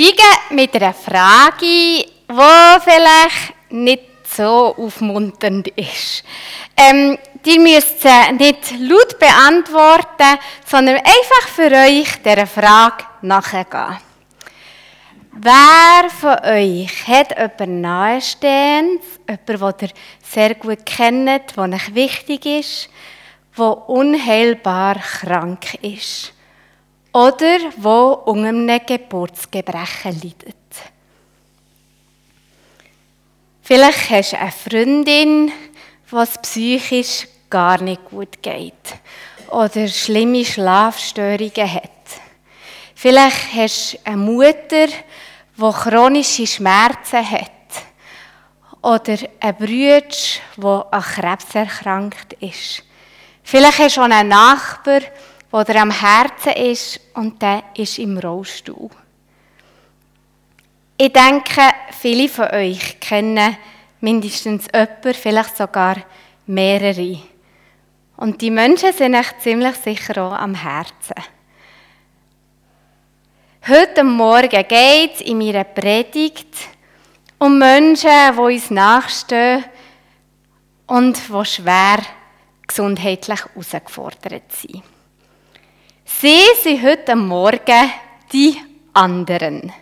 steigen mit einer Frage, die vielleicht nicht so aufmunternd ist. Ähm, die müsst sie nicht laut beantworten, sondern einfach für euch dieser Frage nachgehen. Wer von euch hat jemanden nahestehendes, jemanden, den ihr sehr gut kennt, der euch wichtig ist, der unheilbar krank ist? Oder wo unter einem Geburtsgebrechen leidet? Vielleicht hast du eine Freundin, was psychisch gar nicht gut geht oder schlimme Schlafstörungen hat. Vielleicht hast du eine Mutter, die chronische Schmerzen hat oder einen Bruder, der an Krebs erkrankt ist. Vielleicht hast du auch einen Nachbar, der dir am Herzen ist und der ist im Rollstuhl. Ich denke, viele von euch kennen mindestens jemanden, vielleicht sogar mehrere. Und die Menschen sind echt ziemlich sicher auch am Herzen. Heute Morgen geht es in meiner Predigt um Menschen, die uns nachstehen und die schwer gesundheitlich herausgefordert sind. Sie sind heute Morgen die anderen.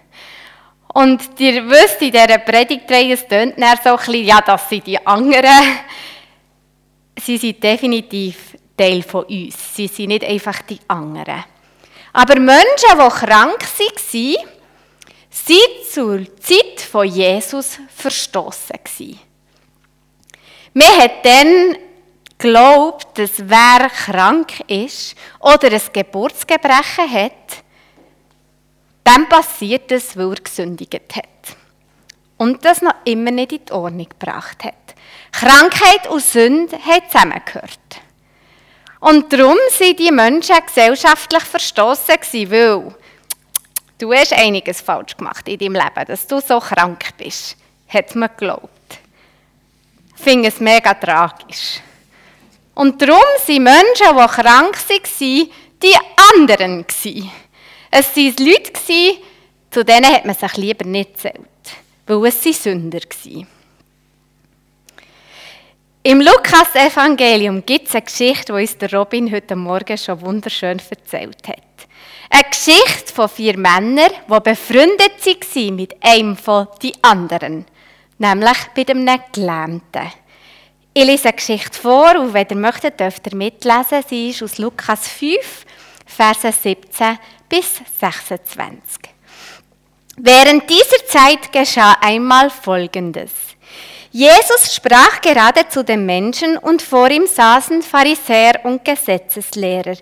Und ihr wisst, in dieser Predigtreihe, es tönt so ein bisschen, ja, das sind die anderen. Sie sind definitiv Teil von uns. Sie sind nicht einfach die anderen. Aber Menschen, die krank waren, sind zur Zeit von Jesus verstoßen. Man hat dann geglaubt, dass wer krank ist oder ein Geburtsgebrechen hat, dann passiert es, weil er gesündigt hat. Und das noch immer nicht in die Ordnung gebracht hat. Krankheit und Sünde haben zusammengehört. Und darum sind die Menschen gesellschaftlich verstoßen weil du hast einiges falsch gemacht in deinem Leben, dass du so krank bist, hat man geglaubt. Finde es mega tragisch. Und darum sind Menschen, die krank waren, die anderen. Es waren Leute, zu denen hat man sich lieber nicht gezählt, weil es Sünder waren. Im Lukas-Evangelium gibt es eine Geschichte, die uns Robin heute Morgen schon wunderschön erzählt hat. Eine Geschichte von vier Männern, die befreundet waren mit einem von den anderen, nämlich bei einem Gelähmten. Ich lese eine Geschichte vor und wenn ihr möchtet, dürft ihr mitlesen. Sie ist aus Lukas 5, Verse 17 bis 26. Während dieser Zeit geschah einmal Folgendes. Jesus sprach gerade zu den Menschen und vor ihm saßen Pharisäer und Gesetzeslehrer,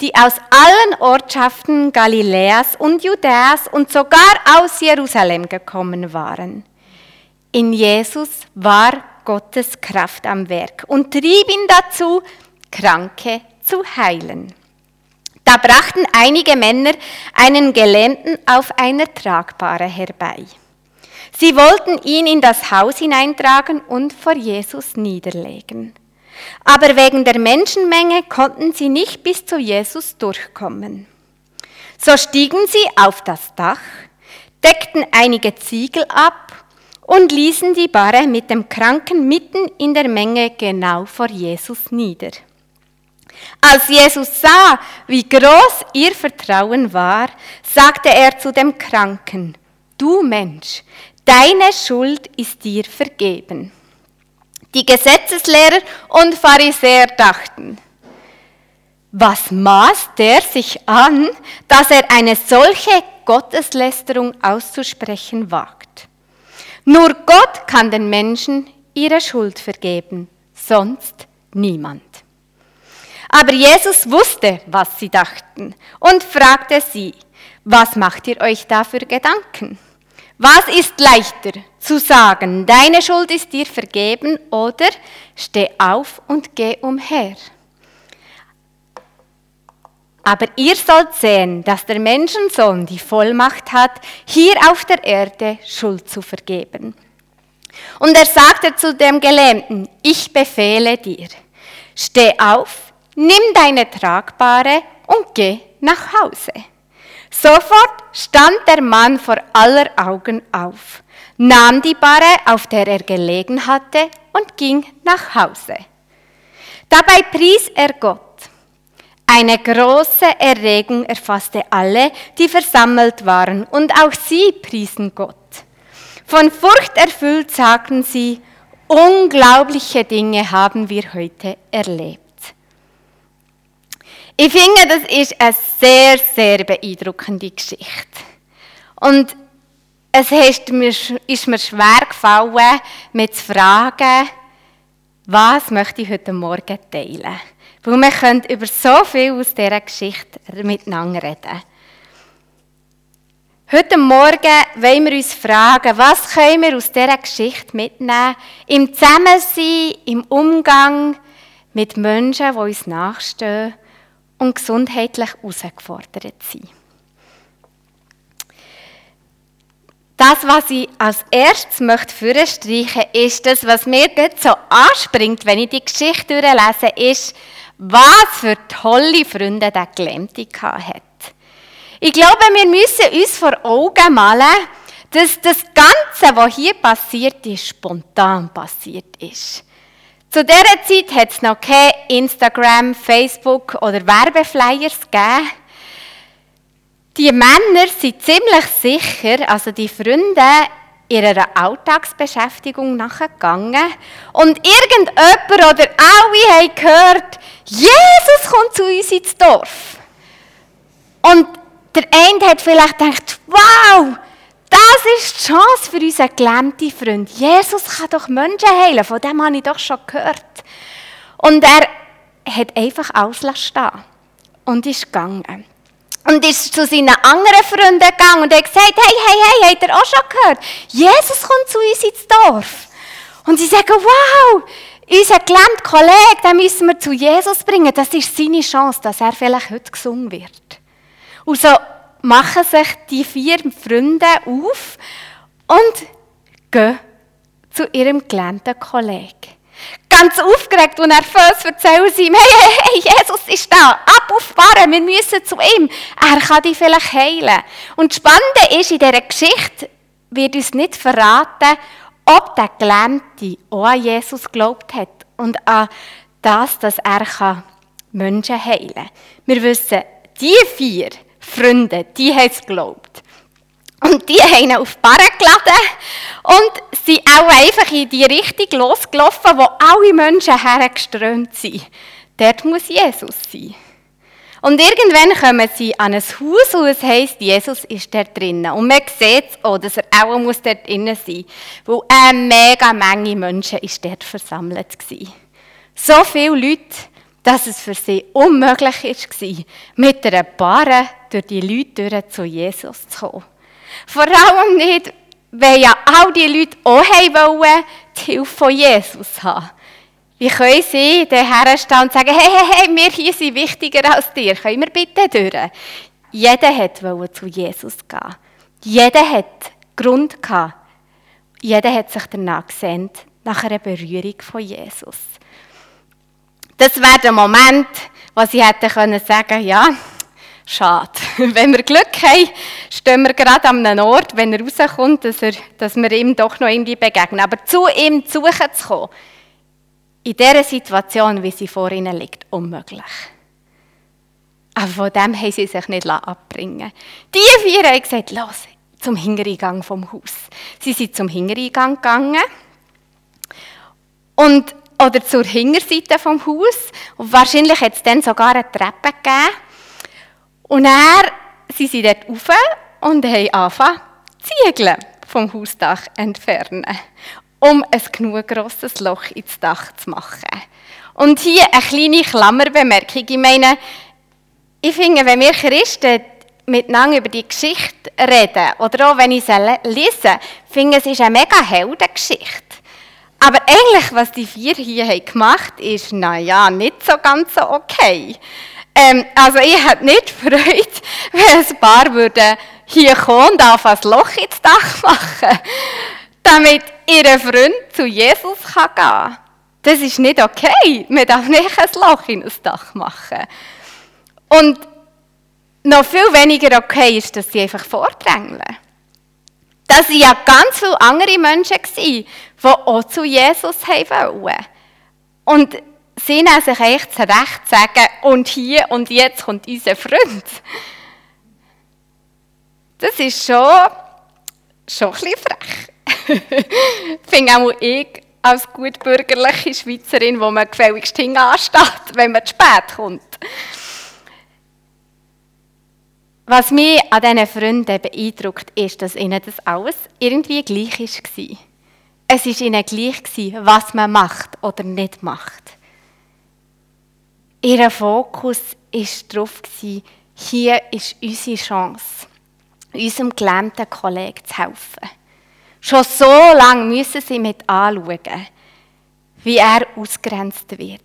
die aus allen Ortschaften Galiläas und Judäas und sogar aus Jerusalem gekommen waren. In Jesus war Gottes Kraft am Werk und trieb ihn dazu, Kranke zu heilen. Da brachten einige Männer einen Gelähmten auf einer Tragbare herbei. Sie wollten ihn in das Haus hineintragen und vor Jesus niederlegen. Aber wegen der Menschenmenge konnten sie nicht bis zu Jesus durchkommen. So stiegen sie auf das Dach, deckten einige Ziegel ab und ließen die Barre mit dem Kranken mitten in der Menge genau vor Jesus nieder. Als Jesus sah, wie groß ihr Vertrauen war, sagte er zu dem Kranken, du Mensch, deine Schuld ist dir vergeben. Die Gesetzeslehrer und Pharisäer dachten, was maßt der sich an, dass er eine solche Gotteslästerung auszusprechen wagt? Nur Gott kann den Menschen ihre Schuld vergeben, sonst niemand. Aber Jesus wusste, was sie dachten und fragte sie, was macht ihr euch da für Gedanken? Was ist leichter zu sagen, deine Schuld ist dir vergeben oder steh auf und geh umher? Aber ihr sollt sehen, dass der Menschensohn die Vollmacht hat, hier auf der Erde Schuld zu vergeben. Und er sagte zu dem Gelähmten, ich befehle dir, steh auf, nimm deine Tragbare und geh nach Hause. Sofort stand der Mann vor aller Augen auf, nahm die Barre, auf der er gelegen hatte, und ging nach Hause. Dabei pries er Gott. Eine große Erregung erfasste alle, die versammelt waren, und auch sie priesen Gott. Von Furcht erfüllt sagten sie, unglaubliche Dinge haben wir heute erlebt. Ich finde, das ist eine sehr, sehr beeindruckende Geschichte. Und es ist mir, schwer gefallen, mich zu fragen, was möchte ich heute Morgen teilen. Weil wir können über so viel aus dieser Geschichte miteinander reden. Heute Morgen wollen wir uns fragen, was können wir aus dieser Geschichte mitnehmen, im Zusammensein, im Umgang mit Menschen, die uns nachstehen und gesundheitlich herausgefordert sind. Das, was ich als erstes möchte vorstreichen ist das, was mir so anspringt, wenn ich die Geschichte durchlese, ist, was für tolle Freunde der Gelähmte hat. Ich glaube, wir müssen uns vor Augen malen, dass das Ganze, was hier passiert ist, spontan passiert ist. Zu dieser Zeit hat es noch kein Instagram, Facebook oder Werbeflyers gegeben. Die Männer sind ziemlich sicher, also die Freunde, ihrer Alltagsbeschäftigung nachgegangen und irgendjemand oder alle haben gehört, Jesus kommt zu uns ins Dorf. Und der eine hat vielleicht gedacht, wow, das ist die Chance für unseren gelähmten Freund. Jesus kann doch Menschen heilen, von dem habe ich doch schon gehört. Und er hat einfach stehen und ist gegangen. Und ist zu seinen anderen Freunden gegangen und hat gesagt, hey, hey, hey, habt ihr auch schon gehört? Jesus kommt zu uns ins Dorf. Und sie sagen, wow, unser gelähmter Kollege, den müssen wir zu Jesus bringen. Das ist seine Chance, dass er vielleicht heute gesungen wird. Und so machen sich die vier Freunde auf und gehen zu ihrem gelähmten Kollegen. Ganz aufgeregt und nervös erzählen sie ihm, hey, hey, hey, Jesus ist da, ab auf Barren, wir müssen zu ihm. Er kann dich vielleicht heilen. Und das Spannende ist, in dieser Geschichte wird uns nicht verraten, ob der Gelähmte auch an Jesus geglaubt hat und an das, dass er Menschen heilen kann. Wir wissen, die vier Freunde, die haben es geglaubt. Und die haben ihn auf die Barre geladen und sind auch einfach in die Richtung losgelaufen, wo alle Menschen hergeströmt sind. Dort muss Jesus sein. Und irgendwann kommen sie an ein Haus und es heisst, Jesus ist dort drinnen. Und man sieht auch, dass er auch muss dort drinnen sein muss, weil eine mega Menge Menschen ist dort versammelt war. So viele Leute, dass es für sie unmöglich war, mit einer Barre durch die Leute zu Jesus zu kommen. Vor allem nicht, weil ja all die Leute auch wollen, die Hilfe von Jesus haben. Wie können sie daher stehen und sagen, hey, hey, hey, wir hier sind wichtiger als dir, können wir bitte durch? Jeder wollte zu Jesus gehen. Jeder hat Grund gehabt. Jeder hat sich danach gesehnt, nach einer Berührung von Jesus. Das wäre der Moment, wo sie hätten können sagen, ja, schade. Wenn wir Glück haben, stehen wir gerade an einem Ort, wenn er rauskommt, dass, er, dass wir ihm doch noch irgendwie begegnen. Aber zu ihm zu suchen zu kommen, in dieser Situation, wie sie vor ihnen liegt, unmöglich. Aber von dem haben sie sich nicht abbringen Die vier haben gesagt, los, zum Hintereingang vom Haus. Sie sind zum Hintereingang gegangen und oder zur Hinterseite vom Haus. Und wahrscheinlich hat es dann sogar eine Treppe gegeben. Und er, sie sind dort rauf und haben angefangen, Ziegel vom Hausdach entfernen, um ein genug grosses Loch ins Dach zu machen. Und hier eine kleine Klammerbemerkung. Ich meine, ich finde, wenn wir Christen miteinander über die Geschichte reden, oder auch wenn ich sie lese, finde ich, es ist eine mega Heldengeschichte. Aber eigentlich, was die vier hier gemacht haben, ist, naja, nicht so ganz so okay. Ähm, also ich hätte nicht Freude, wenn ein Paar würde hier kommen und auf ein Loch ins Dach machen, damit ihr Freund zu Jesus gehen kann. Das ist nicht okay. Man darf nicht ein Loch in das Dach machen. Und noch viel weniger okay ist, dass sie einfach vordrängeln. Das waren ja ganz viele andere Menschen, die auch zu Jesus wollten. Und sie nehmen sich eigentlich zurecht sagen, und hier und jetzt kommt unser Freund. Das ist schon, schon ein bisschen frech. finde auch ich als gut bürgerliche Schweizerin, wo man gefälligst hinansteht, wenn man zu spät kommt. Was mich an diesen Freunden beeindruckt, ist, dass ihnen das alles irgendwie gleich war. Es war ihnen gleich, was man macht oder nicht macht. Ihr Fokus war darauf, hier ist unsere Chance, unserem gelähmten Kollegen zu helfen. Schon so lange müssen sie mit anschauen, wie er ausgrenzt wird.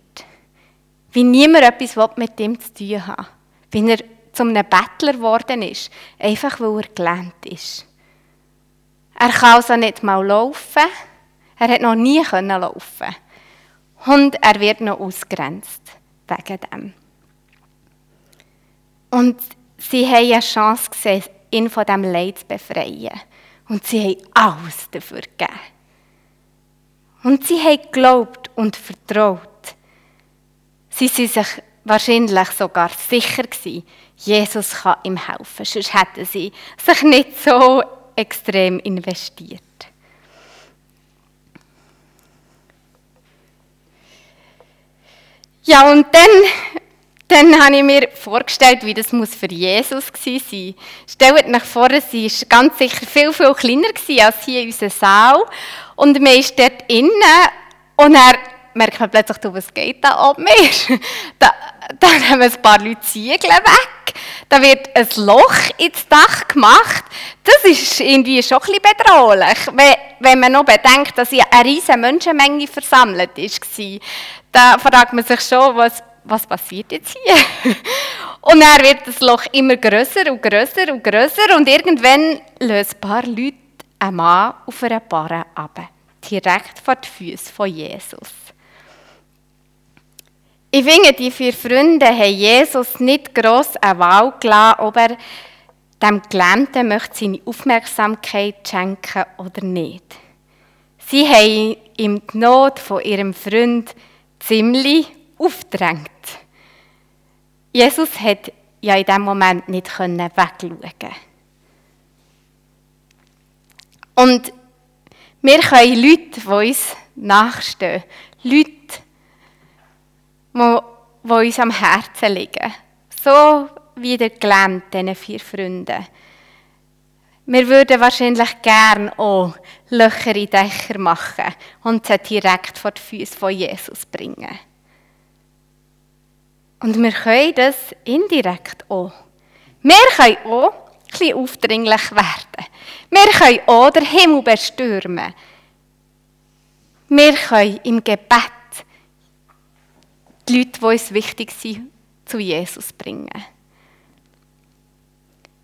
Wie niemand etwas mit ihm zu tun hat. Wie er zu einem Bettler geworden ist, einfach weil er gelähmt ist. Er kann also nicht mal laufen. Er hat noch nie laufen Und er wird noch ausgrenzt wegen dem. Und sie haben eine Chance gesehen, ihn von diesem Leid zu befreien. Und sie haben alles dafür gegeben. Und sie haben geglaubt und vertraut. Sie sind sich wahrscheinlich sogar sicher gewesen, Jesus kann ihm helfen. Sonst hätten sie sich nicht so extrem investiert. Ja, und dann, dann habe ich mir vorgestellt, wie das muss für Jesus gewesen sein Stellt euch vor, sie war ganz sicher viel, viel kleiner als hier in unserem Saal. Und man ist dort innen und er merkt man plötzlich, was geht da ab mir? dann haben ein paar Leute Ziegel weg. Da wird ein Loch ins Dach gemacht. Das ist irgendwie schon ein bisschen bedrohlich, wenn man noch bedenkt, dass ja eine riesige Menschenmenge versammelt war. Da fragt man sich schon, was, was passiert jetzt hier? Und dann wird das Loch immer größer und größer und größer und irgendwann lösen ein paar Leute einen Mann auf einer Barre ab, direkt vor die Füße von Jesus. Ich finde, die vier Freunde haben Jesus nicht gross eine Wahl gelassen, ob er dem Gelähmten möchte seine Aufmerksamkeit schenken oder nicht. Sie haben ihm die Not von ihrem Freund ziemlich aufgedrängt. Jesus hat ja in diesem Moment nicht wegschauen Und wir können Leute, die uns nachstehen, Leute, die, uns am Herzen liegen. So wie der gelähmt, diesen vier Freunden. Wir würden wahrscheinlich gerne auch Löcher in Dächer machen und sie direkt vor die Füße von Jesus bringen. Und wir können das indirekt auch. Wir können auch ein aufdringlich werden. Wir können auch den Himmel bestürmen. Wir können im Gebet die Leute, die uns wichtig sind, zu Jesus bringen.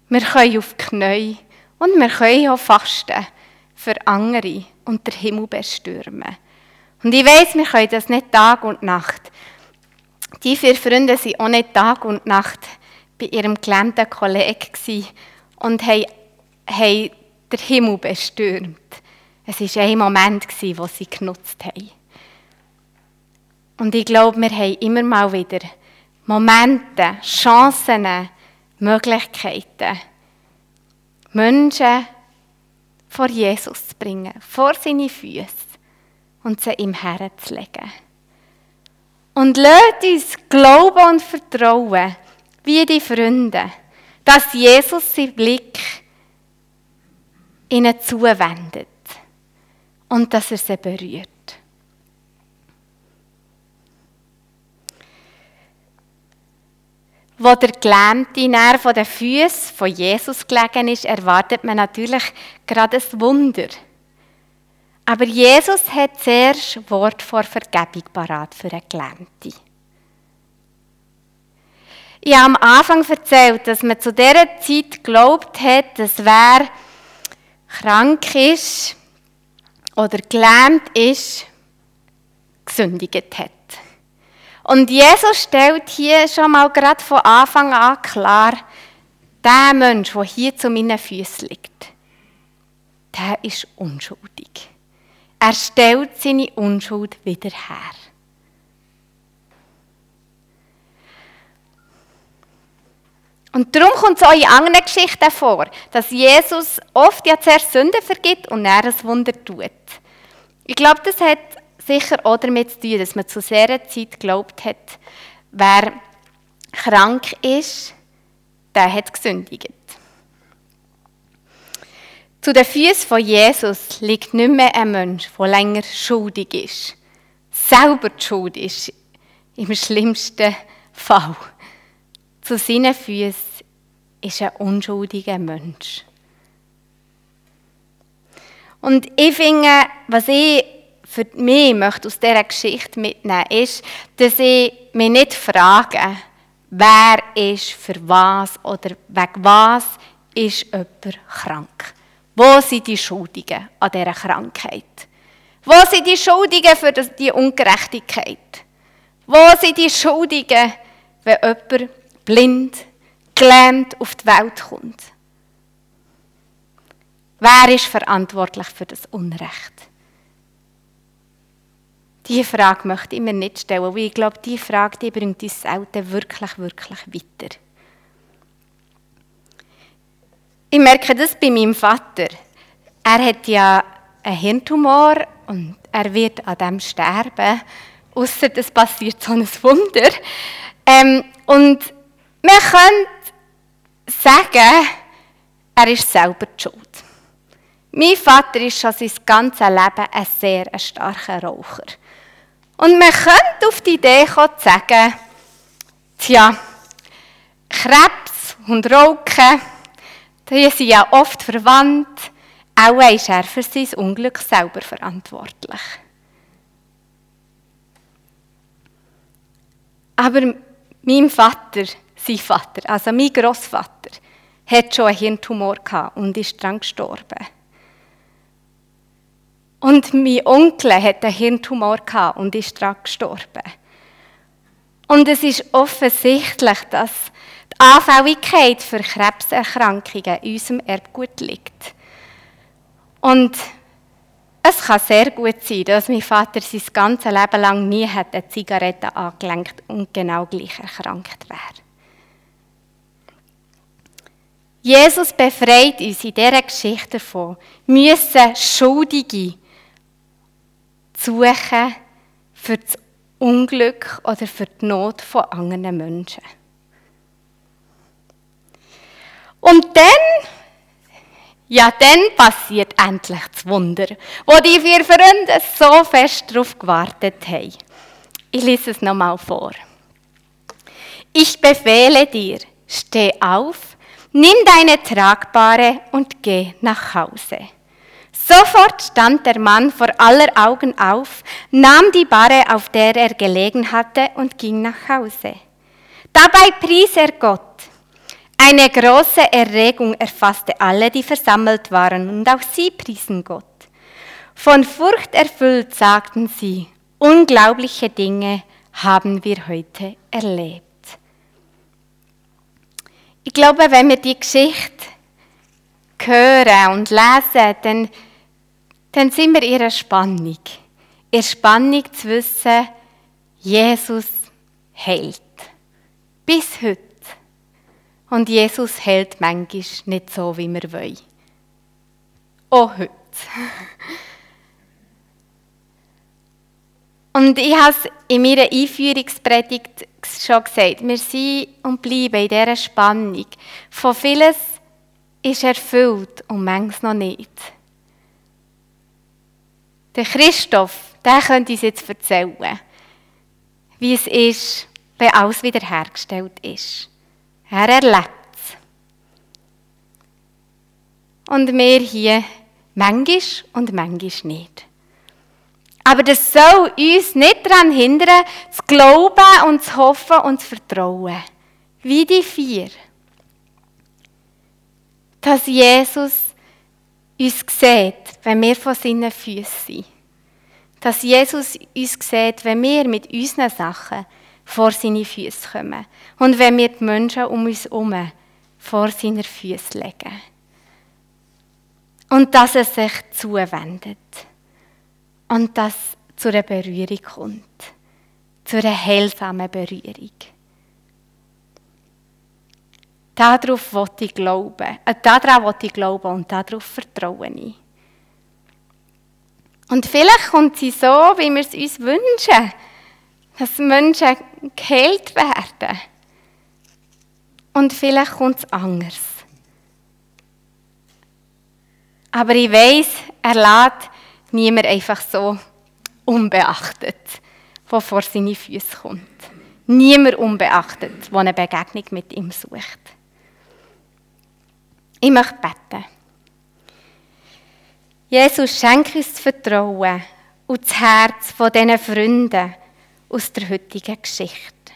Wir können auf die Knie und wir können auch fasten für andere und den Himmel bestürmen. Und ich weiß, wir können das nicht Tag und Nacht. Die vier Freunde waren auch nicht Tag und Nacht bei ihrem gelähmten Kollegen und haben, den Himmel bestürmt. Es war ein Moment, wo sie genutzt haben. Und ich glaube, wir haben immer mal wieder Momente, Chancen, Möglichkeiten, Menschen vor Jesus zu bringen, vor seine Füße und sie ihm herzulegen. Und lasst uns glauben und vertrauen, wie die Freunde, dass Jesus seinen Blick ihnen zuwendet und dass er sie berührt. Wo der gelähmte Nerv von den Füßen von Jesus gelegen ist, erwartet man natürlich gerade ein Wunder. Aber Jesus hat zuerst Wort vor Vergebung parat für einen Gelähmten. Ich habe am Anfang erzählt, dass man zu dieser Zeit geglaubt hat, dass wer krank ist oder gelähmt ist, gesündigt hat. Und Jesus stellt hier schon mal gerade von Anfang an klar, der Mensch, der hier zu meinen Füßen liegt, der ist unschuldig. Er stellt seine Unschuld wieder her. Und darum kommt es auch in anderen Geschichten vor, dass Jesus oft ja zuerst Sünden vergibt und dann ein Wunder tut. Ich glaube, das hat sicher auch damit zu tun, dass man zu sehr Zeit geglaubt hat, wer krank ist, der hat gesündigt. Zu den Füßen von Jesus liegt nicht mehr ein Mensch, der länger schuldig ist. Selber die Schuld ist, im schlimmsten Fall. Zu seinen Füßen ist ein unschuldiger Mensch. Und ich finde, was ich für mich möchte aus dieser Geschichte mitnehmen ist, dass ich mich nicht frage, wer ist für was oder wegen was ist jemand krank. Wo sind die Schuldigen an dieser Krankheit? Wo sind die Schuldigen für die Ungerechtigkeit? Wo sind die Schuldigen, wenn jemand blind, gelähmt auf die Welt kommt? Wer ist verantwortlich für das Unrecht? Diese Frage möchte ich mir nicht stellen, weil ich glaube, diese Frage die bringt uns selten wirklich, wirklich weiter. Ich merke das bei meinem Vater. Er hat ja einen Hirntumor und er wird an dem sterben, außer es passiert so ein Wunder. Ähm, und man könnte sagen, er ist selber die Schuld. Mein Vater ist schon sein ganzes Leben ein sehr starker Raucher. Und man könnte auf die Idee kommen, zu sagen, tja, Krebs und Rauchen, die sind ja oft verwandt, auch ist er für sein Unglück selber verantwortlich. Aber mein Vater, sein Vater, also mein Großvater, hat schon einen Hirntumor gehabt und ist daran gestorben. Und mein Onkel hat einen Hirntumor und ist daran gestorben. Und es ist offensichtlich, dass die Anfälligkeit für Krebserkrankungen in unserem Erbgut liegt. Und es kann sehr gut sein, dass mein Vater sein ganzes Leben lang nie hat eine Zigarette angelenkt und genau gleich erkrankt wäre. Jesus befreit uns in dieser Geschichte davon, müssen Schuldige suchen für das Unglück oder für die Not von anderen Menschen. Und dann, ja, dann passiert endlich das Wunder, wo die vier Freunde so fest darauf gewartet haben. Ich lese es nochmal vor. Ich befehle dir, steh auf, nimm deine Tragbare und geh nach Hause. Sofort stand der Mann vor aller Augen auf, nahm die Barre, auf der er gelegen hatte, und ging nach Hause. Dabei pries er Gott. Eine große Erregung erfasste alle, die versammelt waren, und auch sie priesen Gott. Von Furcht erfüllt sagten sie, unglaubliche Dinge haben wir heute erlebt. Ich glaube, wenn wir die Geschichte hören und lesen, dann dann sind wir in einer Spannung. In der Spannung zu wissen, Jesus hält. Bis heute. Und Jesus hält manchmal nicht so, wie wir wollen. Auch heute. Und ich habe es in meiner Einführungspredigt schon gesagt, wir sind und bleiben in dieser Spannung. Von vieles ist erfüllt und manches noch nicht. Der Christoph, der könnte uns jetzt erzählen, wie es ist, wenn alles wiederhergestellt ist. Er erlebt es. Und wir hier manchmal und manchmal nicht. Aber das soll uns nicht daran hindern, zu glauben und zu hoffen und zu vertrauen. Wie die vier. Dass Jesus uns sieht, wenn wir von seinen Füßen sind. Dass Jesus uns sieht, wenn wir mit unseren Sachen vor seine Füße kommen. Und wenn wir die Menschen um uns herum vor seine Füße legen. Und dass er sich zuwendet. Und dass zu einer Berührung kommt. Zu einer heilsamen Berührung. Darauf wollte ich glauben. Äh, daran wollte ich glauben und darauf vertraue ich. Und vielleicht kommt sie so, wie wir es uns wünschen, dass Menschen geheilt werden. Und vielleicht kommt es anders. Aber ich weiß, er lässt niemand einfach so unbeachtet, der vor seine Füße kommt. Niemand unbeachtet, der eine Begegnung mit ihm sucht. Ich möchte beten. Jesus, schenke uns das Vertrauen und das Herz von diesen Freunden aus der heutigen Geschichte.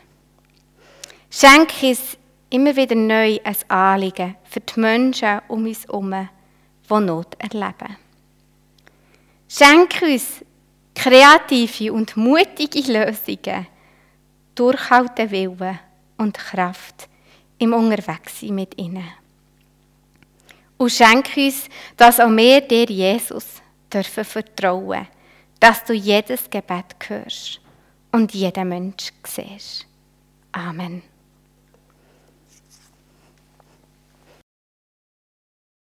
Schenke uns immer wieder neu ein Anliegen für die Menschen um uns herum, die Not erleben. Schenke uns kreative und mutige Lösungen, durchhalten Willen und Kraft im Unterwegssein mit ihnen. Und schenke uns, dass auch wir dir, Jesus, dürfen vertrauen, dass du jedes Gebet hörst und jeden Mensch siehst. Amen.